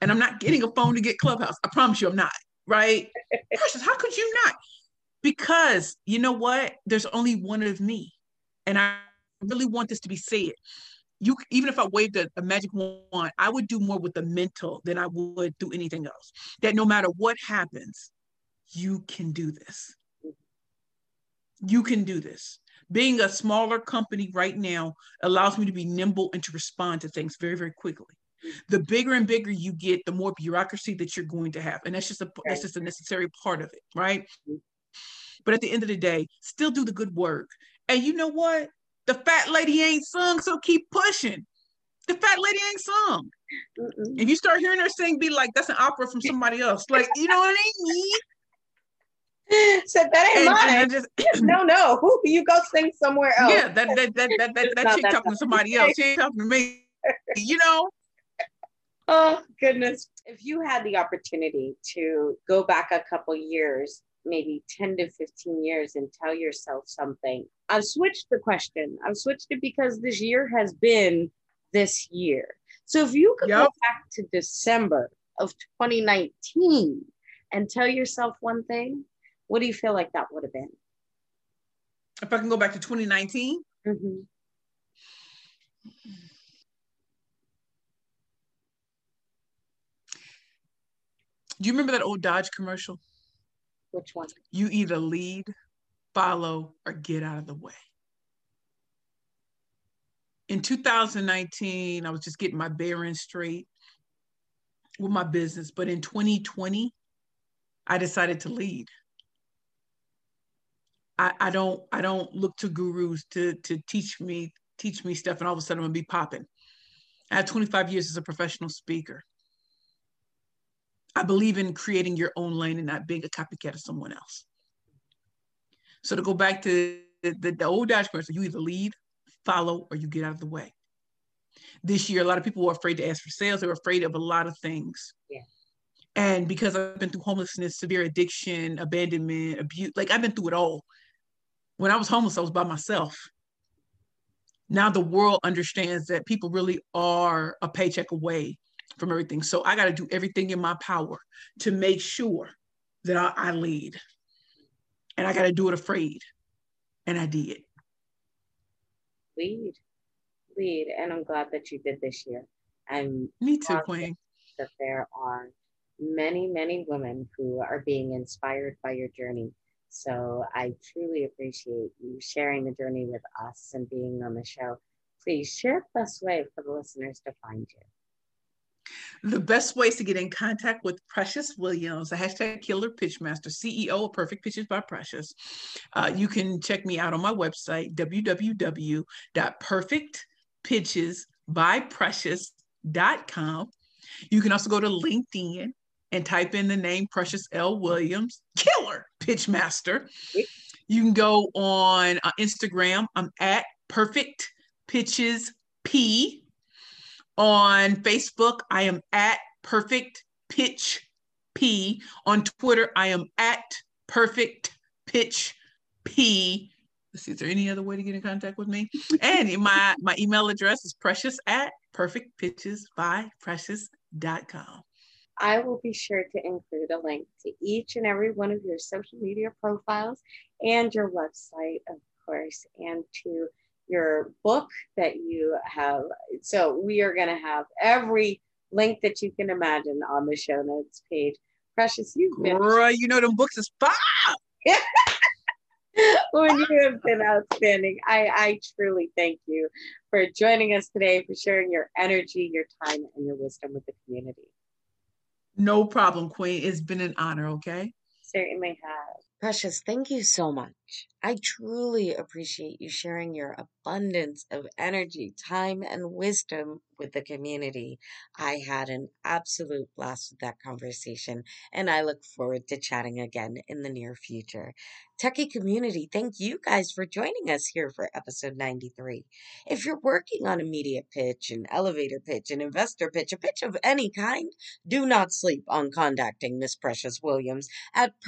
And I'm not getting a phone to get Clubhouse. I promise you I'm not. Right? (laughs) Precious, how could you not? Because you know what? There's only one of me. And I really want this to be said. You even if I waved a, a magic wand, I would do more with the mental than I would do anything else. That no matter what happens, you can do this you can do this. Being a smaller company right now allows me to be nimble and to respond to things very, very quickly. The bigger and bigger you get, the more bureaucracy that you're going to have. And that's just a that's just a necessary part of it, right? But at the end of the day, still do the good work. And you know what? The fat lady ain't sung, so keep pushing. The fat lady ain't sung. Mm-mm. If you start hearing her sing, be like, that's an opera from somebody else. Like, you know what I mean? (laughs) said that ain't and, mine. And just, (clears throat) (clears throat) no, no, you go sing somewhere else. Yeah, that that that that, that, that chick talking to somebody else. She ain't talking to me. You know. (laughs) Oh goodness! If you had the opportunity to go back a couple years, maybe ten to fifteen years, and tell yourself something, I've switched the question. I've switched it because this year has been this year. So if you could yep. go back to December of 2019 and tell yourself one thing, what do you feel like that would have been? If I can go back to 2019? Mm-hmm. Do you remember that old Dodge commercial? Which one? You either lead, follow, or get out of the way. In 2019, I was just getting my bearings straight with my business, but in 2020, I decided to lead. I, I don't I don't look to gurus to to teach me teach me stuff and all of a sudden I'm gonna be popping. I have 25 years as a professional speaker. I believe in creating your own lane and not being a copycat of someone else. So to go back to the, the, the old Dutch person, you either lead, follow, or you get out of the way. This year, a lot of people were afraid to ask for sales. They were afraid of a lot of things. Yeah. And because I've been through homelessness, severe addiction, abandonment, abuse, like I've been through it all. When I was homeless, I was by myself. Now the world understands that people really are a paycheck away from everything. So I got to do everything in my power to make sure that I, I lead. And I got to do it afraid. And I did. Lead, lead. And I'm glad that you did this year. And me too, Queen. That there are many, many women who are being inspired by your journey. So I truly appreciate you sharing the journey with us and being on the show. Please share the best way for the listeners to find you. The best ways to get in contact with Precious Williams, the hashtag killer pitchmaster, CEO of Perfect Pitches by Precious. Uh, you can check me out on my website, www.perfectpitchesbyprecious.com. You can also go to LinkedIn and type in the name Precious L. Williams, killer pitchmaster. You can go on uh, Instagram. I'm at Perfect Pitches P on Facebook, I am at Perfect Pitch P. On Twitter, I am at Perfect Pitch P. Let's see, is there any other way to get in contact with me? And my, my email address is precious at perfectpitchesbyprecious.com. I will be sure to include a link to each and every one of your social media profiles and your website, of course, and to your book that you have. So we are going to have every link that you can imagine on the show notes page. Precious, you've been. Girl, you know them books is fire. (laughs) when you have been outstanding. I, I truly thank you for joining us today, for sharing your energy, your time, and your wisdom with the community. No problem, Queen. It's been an honor, okay? Certainly has. Precious, thank you so much. I truly appreciate you sharing your abundance of energy, time, and wisdom with the community. I had an absolute blast with that conversation, and I look forward to chatting again in the near future. Techie community, thank you guys for joining us here for episode 93. If you're working on a media pitch, an elevator pitch, an investor pitch, a pitch of any kind, do not sleep on contacting Miss Precious Williams at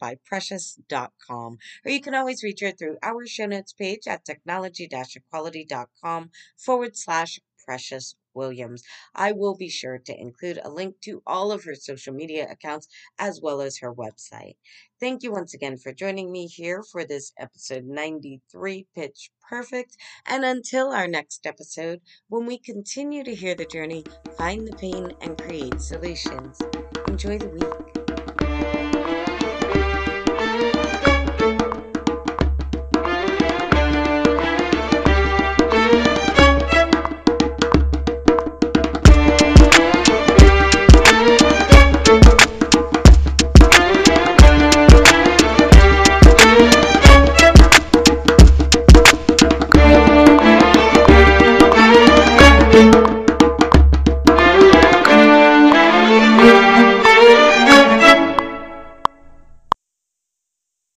perfectpitchesbyprecious.com. Or you can always reach her through our show notes page at technology-equality.com forward slash precious Williams. I will be sure to include a link to all of her social media accounts as well as her website. Thank you once again for joining me here for this episode 93 Pitch Perfect. And until our next episode, when we continue to hear the journey, find the pain, and create solutions, enjoy the week.